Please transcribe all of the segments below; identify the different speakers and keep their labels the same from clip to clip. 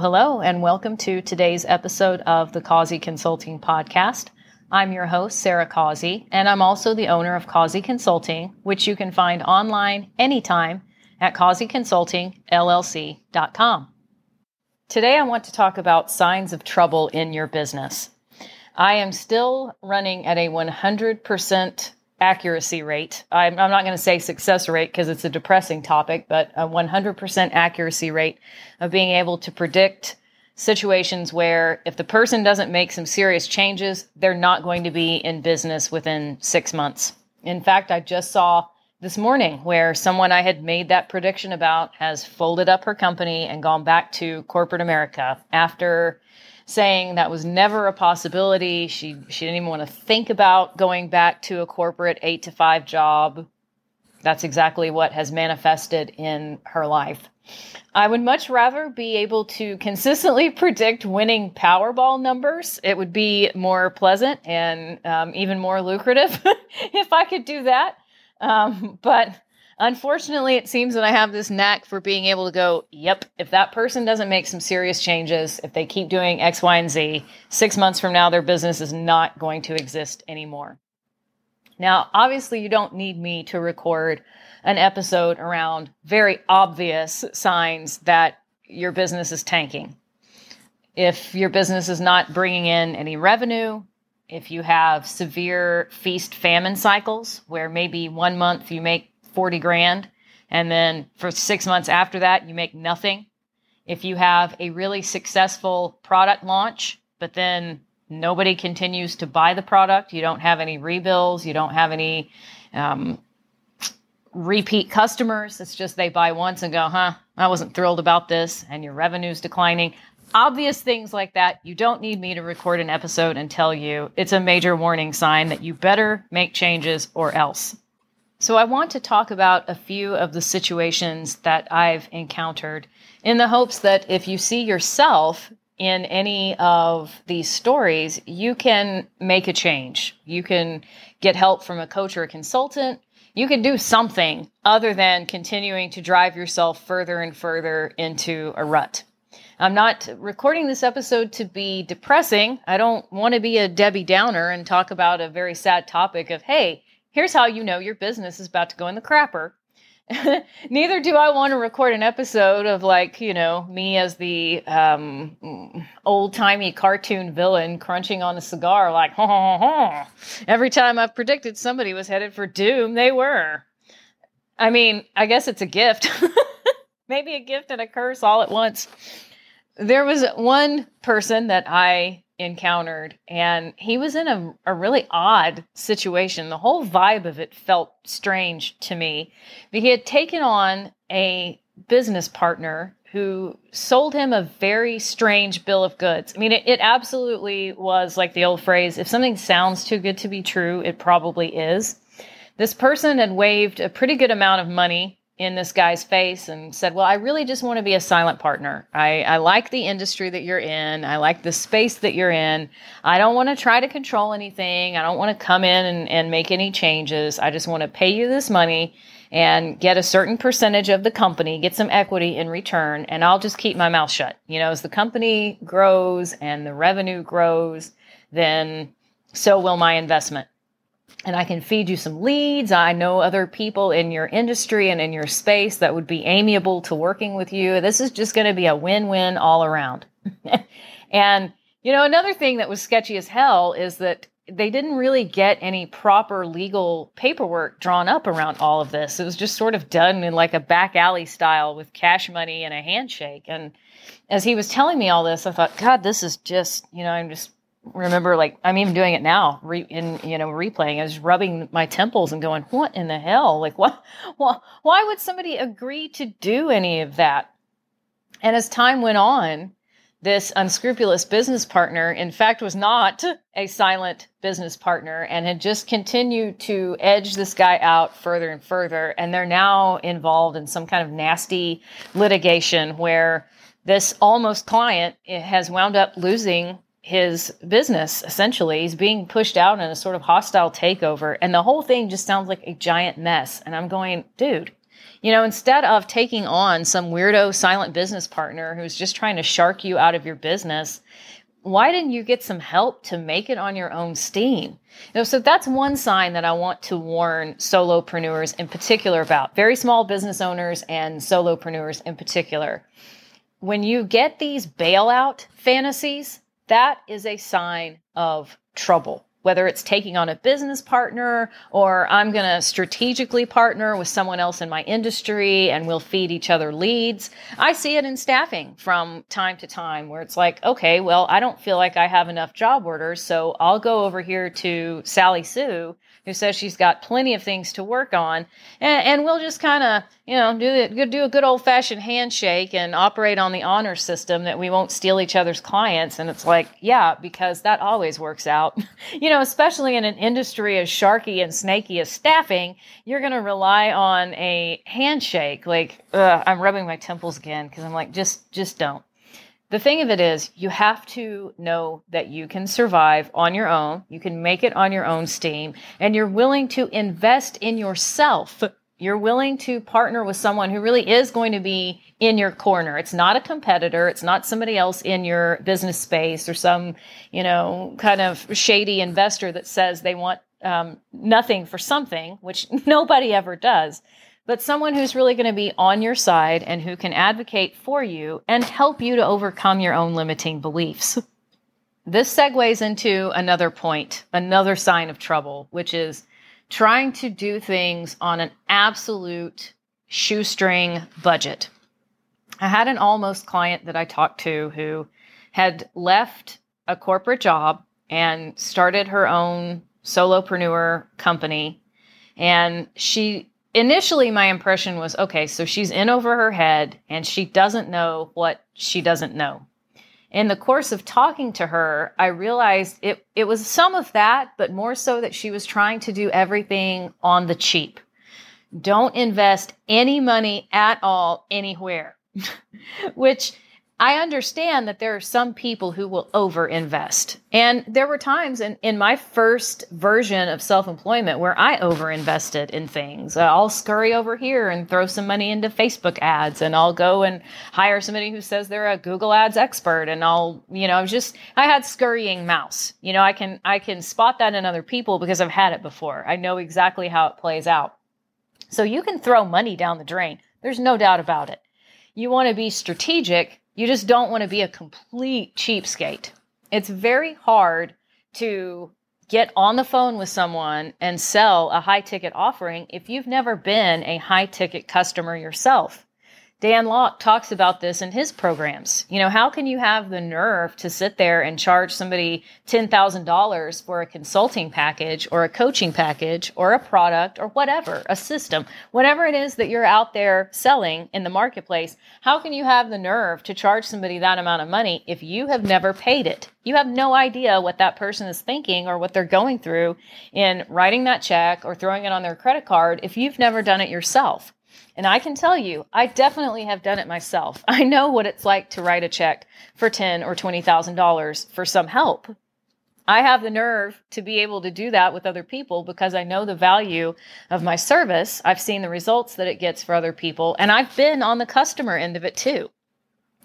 Speaker 1: Hello, and welcome to today's episode of the Causey Consulting Podcast. I'm your host, Sarah Causey, and I'm also the owner of Causey Consulting, which you can find online anytime at causeyconsultingllc.com. Today, I want to talk about signs of trouble in your business. I am still running at a 100% accuracy rate. I'm, I'm not going to say success rate because it's a depressing topic, but a 100% accuracy rate of being able to predict situations where if the person doesn't make some serious changes, they're not going to be in business within six months. In fact, I just saw this morning where someone I had made that prediction about has folded up her company and gone back to corporate America after saying that was never a possibility. She she didn't even want to think about going back to a corporate 8 to 5 job. That's exactly what has manifested in her life. I would much rather be able to consistently predict winning Powerball numbers. It would be more pleasant and um, even more lucrative if I could do that. Um, but Unfortunately, it seems that I have this knack for being able to go, yep, if that person doesn't make some serious changes, if they keep doing X, Y, and Z, six months from now, their business is not going to exist anymore. Now, obviously, you don't need me to record an episode around very obvious signs that your business is tanking. If your business is not bringing in any revenue, if you have severe feast famine cycles where maybe one month you make 40 grand. And then for six months after that, you make nothing. If you have a really successful product launch, but then nobody continues to buy the product, you don't have any rebills, you don't have any um, repeat customers. It's just they buy once and go, huh, I wasn't thrilled about this, and your revenue's declining. Obvious things like that, you don't need me to record an episode and tell you it's a major warning sign that you better make changes or else. So, I want to talk about a few of the situations that I've encountered in the hopes that if you see yourself in any of these stories, you can make a change. You can get help from a coach or a consultant. You can do something other than continuing to drive yourself further and further into a rut. I'm not recording this episode to be depressing. I don't want to be a Debbie Downer and talk about a very sad topic of, hey, here's how you know your business is about to go in the crapper. Neither do I want to record an episode of like, you know, me as the um, old timey cartoon villain crunching on a cigar, like, ha, ha, ha. every time I've predicted somebody was headed for doom, they were. I mean, I guess it's a gift. Maybe a gift and a curse all at once. There was one person that I encountered and he was in a, a really odd situation. The whole vibe of it felt strange to me. But he had taken on a business partner who sold him a very strange bill of goods. I mean it, it absolutely was like the old phrase if something sounds too good to be true it probably is. This person had waived a pretty good amount of money in this guy's face and said, Well, I really just want to be a silent partner. I, I like the industry that you're in. I like the space that you're in. I don't want to try to control anything. I don't want to come in and, and make any changes. I just want to pay you this money and get a certain percentage of the company, get some equity in return, and I'll just keep my mouth shut. You know, as the company grows and the revenue grows, then so will my investment and I can feed you some leads. I know other people in your industry and in your space that would be amiable to working with you. This is just going to be a win win all around. and, you know, another thing that was sketchy as hell is that they didn't really get any proper legal paperwork drawn up around all of this. It was just sort of done in like a back alley style with cash money and a handshake. And as he was telling me all this, I thought, God, this is just, you know, I'm just remember like I'm even doing it now re, in you know replaying I was rubbing my temples and going what in the hell? Like what well, why would somebody agree to do any of that? And as time went on this unscrupulous business partner in fact was not a silent business partner and had just continued to edge this guy out further and further. And they're now involved in some kind of nasty litigation where this almost client has wound up losing his business essentially he's being pushed out in a sort of hostile takeover and the whole thing just sounds like a giant mess and i'm going dude You know, instead of taking on some weirdo silent business partner who's just trying to shark you out of your business, why didn't you get some help to make it on your own steam? You know, so that's one sign that I want to warn solopreneurs in particular about, very small business owners and solopreneurs in particular. When you get these bailout fantasies, that is a sign of trouble whether it's taking on a business partner or I'm going to strategically partner with someone else in my industry and we'll feed each other leads. I see it in staffing from time to time where it's like, okay, well, I don't feel like I have enough job orders, so I'll go over here to Sally Sue who says she's got plenty of things to work on, and, and we'll just kind of, you know, do do a good old fashioned handshake and operate on the honor system that we won't steal each other's clients. And it's like, yeah, because that always works out. you know, especially in an industry as sharky and snaky as staffing, you're going to rely on a handshake. Like, ugh, I'm rubbing my temples again because I'm like, just, just don't the thing of it is, you have to know that you can survive on your own. You can make it on your own steam, and you're willing to invest in yourself. You're willing to partner with someone who really is going to be in your corner. It's not a competitor. It's not somebody else in your business space or some, you know, kind of shady investor that says they want um, nothing for something, which nobody ever does but someone who's really going to be on your side and who can advocate for you and help you to overcome your own limiting beliefs. This segues into another point, another sign of trouble, which is trying to do things on an absolute shoestring budget. I had an almost client that I talked to who had left a corporate job and started her own solopreneur company. And she initially my impression was okay, so she's in over her head and she doesn't know what she doesn't know. In the course of talking to her, I realized it, it was some of that, but more so that she was trying to do everything on the cheap. Don't invest any money at all anywhere, which I understand that there are some people who will overinvest. And there were times in, in my first version of self employment where I overinvested in things. Uh, I'll scurry over here and throw some money into Facebook ads, and I'll go and hire somebody who says they're a Google Ads expert. And I'll, you know, I was just, I had scurrying mouse. You know, I can, I can spot that in other people because I've had it before. I know exactly how it plays out. So you can throw money down the drain. There's no doubt about it. You want to be strategic you just don't want to be a complete cheapskate. It's very hard to get on the phone with someone and sell a high ticket offering if you've never been a high ticket customer yourself. Dan Lok talks about this in his programs. You know, how can you have the nerve to sit there and charge somebody $10,000 for a consulting package or a coaching package or a product or whatever, a system, whatever it is that you're out there selling in the marketplace? How can you have the nerve to charge somebody that amount of money if you have never paid it? You have no idea what that person is thinking or what they're going through in writing that check or throwing it on their credit card if you've never done it yourself. And I can tell you, I definitely have done it myself. I know what it's like to write a check for ten or twenty thousand dollars for some help. I have the nerve to be able to do that with other people because I know the value of my service. I've seen the results that it gets for other people, and I've been on the customer end of it too.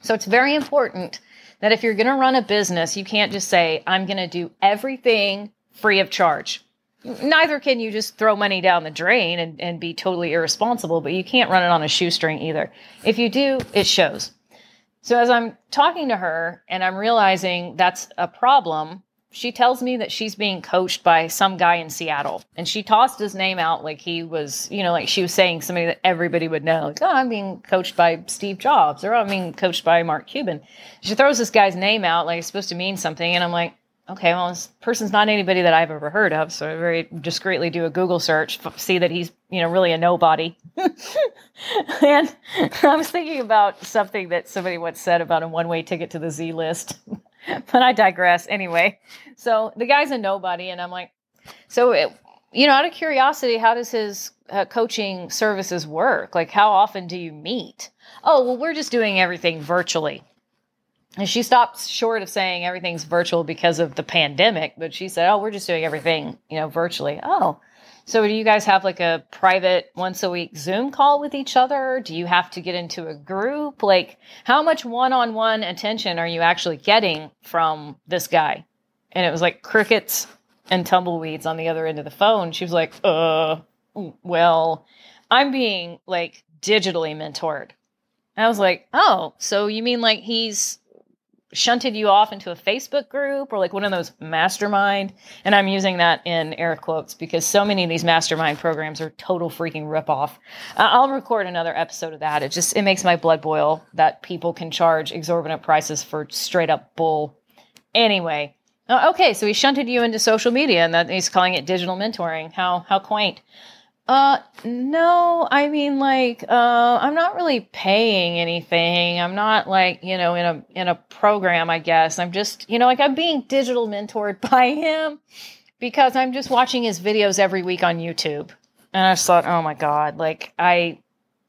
Speaker 1: So it's very important that if you're going to run a business, you can't just say, I'm going to do everything free of charge neither can you just throw money down the drain and, and be totally irresponsible, but you can't run it on a shoestring either. If you do, it shows. So as I'm talking to her and I'm realizing that's a problem, she tells me that she's being coached by some guy in Seattle. And she tossed his name out like he was, you know, like she was saying somebody that everybody would know. Like, oh, I'm being coached by Steve Jobs or oh, I'm being coached by Mark Cuban. She throws this guy's name out like it's supposed to mean something. And I'm like, okay, well, this person's not anybody that I've ever heard of. So I very discreetly do a Google search, see that he's, you know, really a nobody. and I was thinking about something that somebody once said about a one way ticket to the Z list, but I digress anyway. So the guy's a nobody. And I'm like, so, it, you know, out of curiosity, how does his uh, coaching services work? Like, how often do you meet? Oh, well, we're just doing everything virtually. And she stopped short of saying everything's virtual because of the pandemic, but she said, "Oh, we're just doing everything, you know, virtually." Oh, So do you guys have like a private once a week Zoom call with each other? Do you have to get into a group? Like how much one-on-one attention are you actually getting from this guy? And it was like crickets and tumbleweeds on the other end of the phone. She was like, "Uh, well, I'm being like digitally mentored." And I was like, "Oh, so you mean like he's shunted you off into a Facebook group or like one of those mastermind. And I'm using that in air quotes because so many of these mastermind programs are total freaking ripoff. Uh, I'll record another episode of that. It just it makes my blood boil that people can charge exorbitant prices for straight up bull. Anyway, uh, okay, so he shunted you into social media and that he's calling it digital mentoring. How how quaint. Uh, no, I mean, like, uh, I'm not really paying anything. I'm not like, you know, in a, in a program, I guess. I'm just, you know, like I'm being digital mentored by him because I'm just watching his videos every week on YouTube. And I just thought, oh my God, like I,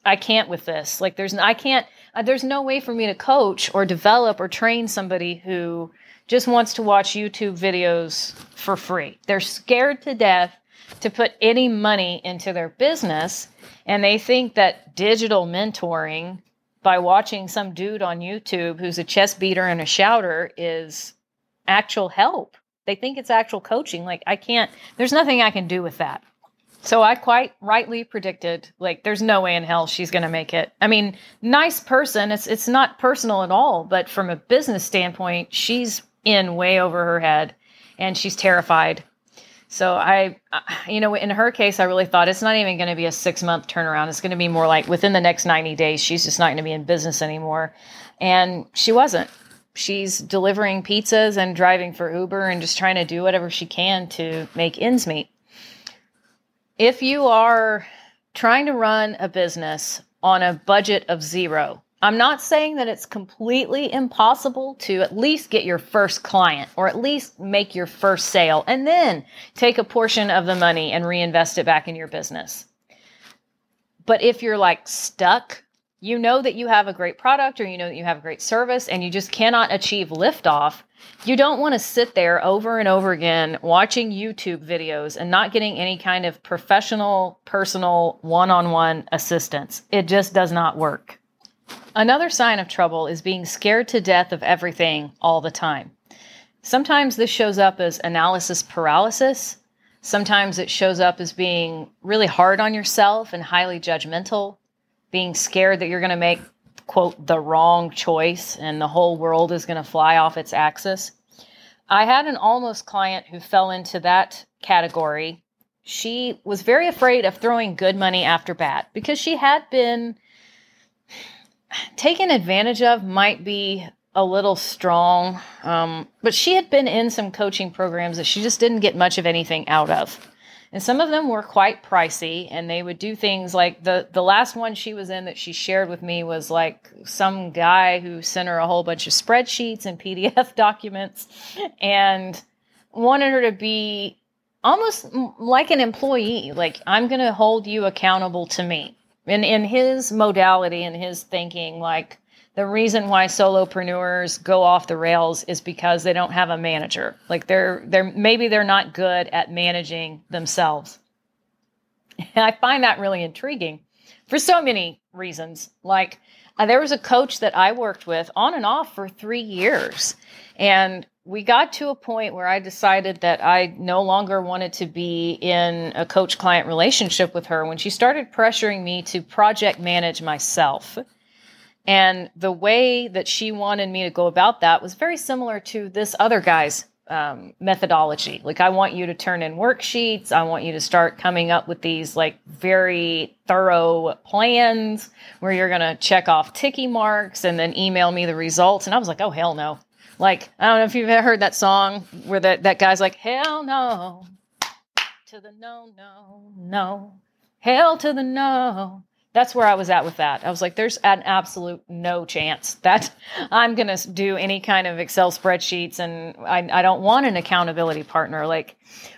Speaker 1: I can't with this. Like there's, I can't, uh, there's no way for me to coach or develop or train somebody who just wants to watch YouTube videos for free. They're scared to death to put any money into their business. And they think that digital mentoring by watching some dude on YouTube who's a chest beater and a shouter is actual help. They think it's actual coaching. Like, I can't, there's nothing I can do with that. So I quite rightly predicted, like, there's no way in hell she's going to make it. I mean, nice person. It's it's not personal at all, but from a business standpoint, she's in way over her head, and she's terrified so I, you know, in her case, I really thought it's not even going to be a six month turnaround. It's going to be more like within the next 90 days, she's just not going to be in business anymore. And she wasn't. She's delivering pizzas and driving for Uber and just trying to do whatever she can to make ends meet. If you are trying to run a business on a budget of zero, I'm not saying that it's completely impossible to at least get your first client or at least make your first sale and then take a portion of the money and reinvest it back in your business. But if you're like stuck, you know that you have a great product or you know that you have a great service and you just cannot achieve liftoff, you don't want to sit there over and over again watching YouTube videos and not getting any kind of professional, personal, one on one assistance. It just does not work. Another sign of trouble is being scared to death of everything all the time. Sometimes this shows up as analysis paralysis. Sometimes it shows up as being really hard on yourself and highly judgmental, being scared that you're going to make, quote, the wrong choice and the whole world is going to fly off its axis. I had an almost client who fell into that category. She was very afraid of throwing good money after bad because she had been taken advantage of might be a little strong, um, but she had been in some coaching programs that she just didn't get much of anything out of. And some of them were quite pricey, and they would do things like the the last one she was in that she shared with me was like some guy who sent her a whole bunch of spreadsheets and PDF documents, and wanted her to be almost like an employee. Like I'm going to hold you accountable to me in in his modality and his thinking like the reason why solopreneurs go off the rails is because they don't have a manager. Like they're they're maybe they're not good at managing themselves. And i find that really intriguing for so many reasons. Like uh, there was a coach that i worked with on and off for three years. And we got to a point where I decided that I no longer wanted to be in a coach client relationship with her when she started pressuring me to project manage myself. And the way that she wanted me to go about that was very similar to this other guy's um, methodology. Like, I want you to turn in worksheets. I want you to start coming up with these, like, very thorough plans where you're going to check off ticky marks and then email me the results. And I was like, oh, hell no. Like, I don't know if you've ever heard that song where that, that guy's like, hell no, to the no, no, no, hell to the no. That's where I was at with that. I was like, there's an absolute no chance that I'm going to do any kind of Excel spreadsheets and I, I don't want an accountability partner. Like,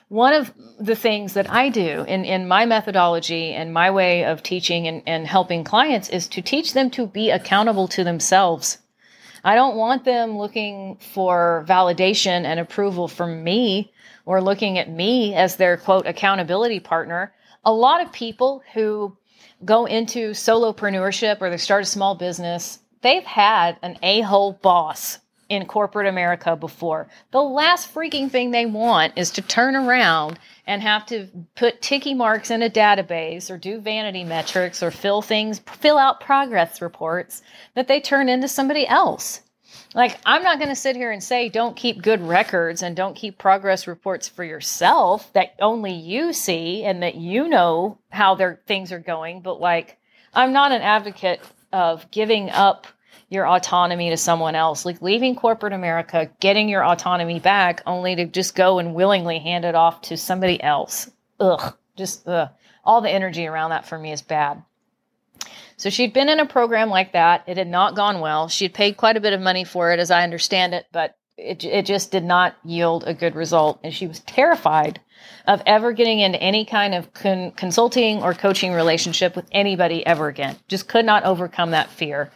Speaker 1: one of the things that I do in, in my methodology and my way of teaching and, and helping clients is to teach them to be accountable to themselves I don't want them looking for validation and approval from me or looking at me as their quote accountability partner. A lot of people who go into solopreneurship or they start a small business, they've had an a hole boss in corporate America before. The last freaking thing they want is to turn around and have to put ticky marks in a database or do vanity metrics or fill things, fill out progress reports that they turn into somebody else. Like, I'm not going to sit here and say don't keep good records and don't keep progress reports for yourself that only you see and that you know how their things are going. But, like, I'm not an advocate of giving up your autonomy to someone else, like leaving corporate America, getting your autonomy back, only to just go and willingly hand it off to somebody else. Ugh, just ugh. All the energy around that for me is bad. So she'd been in a program like that. It had not gone well. She'd paid quite a bit of money for it, as I understand it, but it, it just did not yield a good result. And she was terrified of ever getting into any kind of con- consulting or coaching relationship with anybody ever again. Just could not overcome that fear.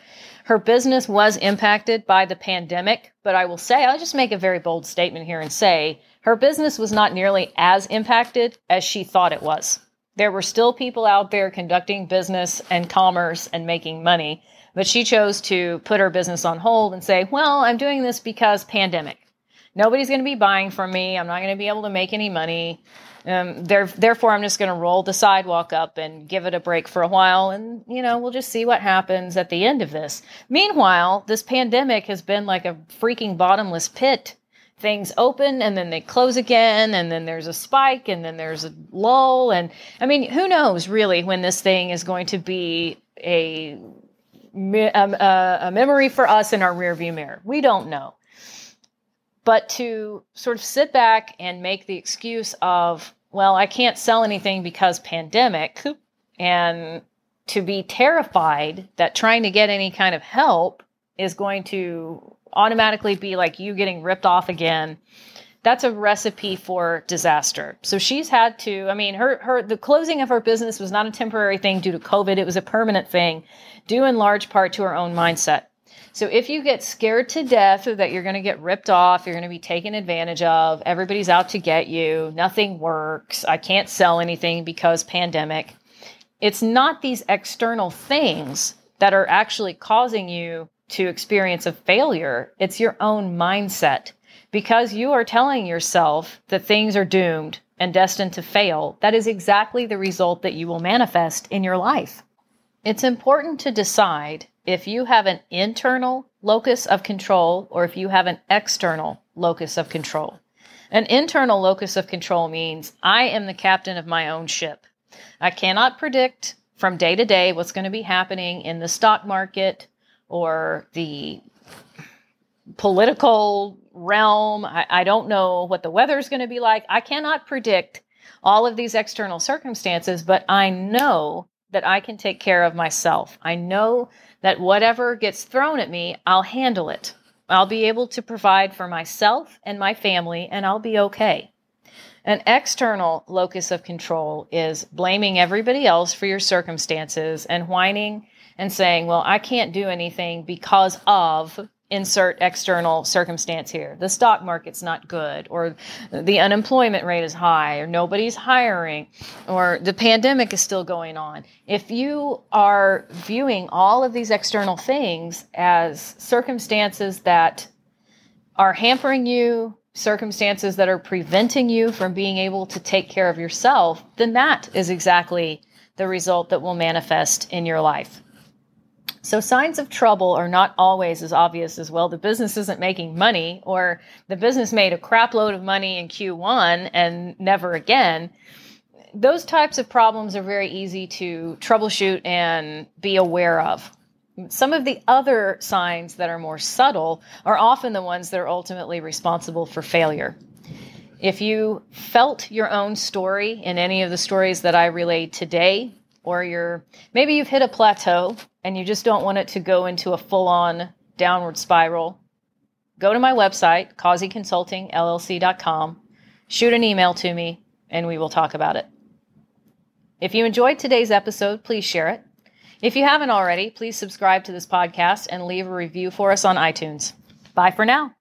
Speaker 1: Her business was impacted by the pandemic, but I will say, I'll just make a very bold statement here and say her business was not nearly as impacted as she thought it was. There were still people out there conducting business and commerce and making money, but she chose to put her business on hold and say, well, I'm doing this because pandemic. Nobody's going to be buying from me. I'm not going to be able to make any money. Um, there, therefore, I'm just going to roll the sidewalk up and give it a break for a while, and you know we'll just see what happens at the end of this. Meanwhile, this pandemic has been like a freaking bottomless pit. Things open and then they close again, and then there's a spike, and then there's a lull, and I mean, who knows really when this thing is going to be a a, um, uh, a memory for us in our rearview mirror? We don't know but to sort of sit back and make the excuse of well, I can't sell anything because pandemic, and to be terrified that trying to get any kind of help is going to automatically be like you getting ripped off again. That's a recipe for disaster. So she's had to, I mean, her her the closing of her business was not a temporary thing due to COVID. It was a permanent thing, due in large part to her own mindset. So if you get scared to death that you're going to get ripped off, you're going to be taken advantage of, everybody's out to get you, nothing works, I can't sell anything because pandemic. It's not these external things that are actually causing you to experience a failure. It's your own mindset. Because you are telling yourself that things are doomed and destined to fail, that is exactly the result that you will manifest in your life. It's important to decide if you have an internal locus of control or if you have an external locus of control. An internal locus of control means I am the captain of my own ship. I cannot predict from day to day what's going to be happening in the stock market or the political realm. I, I don't know what the weather is going to be like. I cannot predict all of these external circumstances, but I know that I can take care of myself. I know that whatever gets thrown at me, I'll handle it. I'll be able to provide for myself and my family, and I'll be okay. An external locus of control is blaming everybody else for your circumstances and whining and saying, Well, I can't do anything because of insert external circumstance here. The stock market's not good, or the unemployment rate is high, or nobody's hiring, or the pandemic is still going on. If you are viewing all of these external things as circumstances that are hampering you, circumstances that are preventing you from being able to take care of yourself, then that is exactly the result that will manifest in your life. So signs of trouble are not always as obvious as well. The business isn't making money, or the business made a crap load of money in Q1 and never again. Those types of problems are very easy to troubleshoot and be aware of. Some of the other signs that are more subtle are often the ones that are ultimately responsible for failure. If you felt your own story in any of the stories that I relayed today, or you're maybe you've hit a plateau and you just don't want it to go into a full on downward spiral, go to my website, causeyconsultingllc.com, shoot an email to me, and we will talk about it. If you enjoyed today's episode, please share it. If you haven't already, please subscribe to this podcast and leave a review for us on iTunes. Bye for now.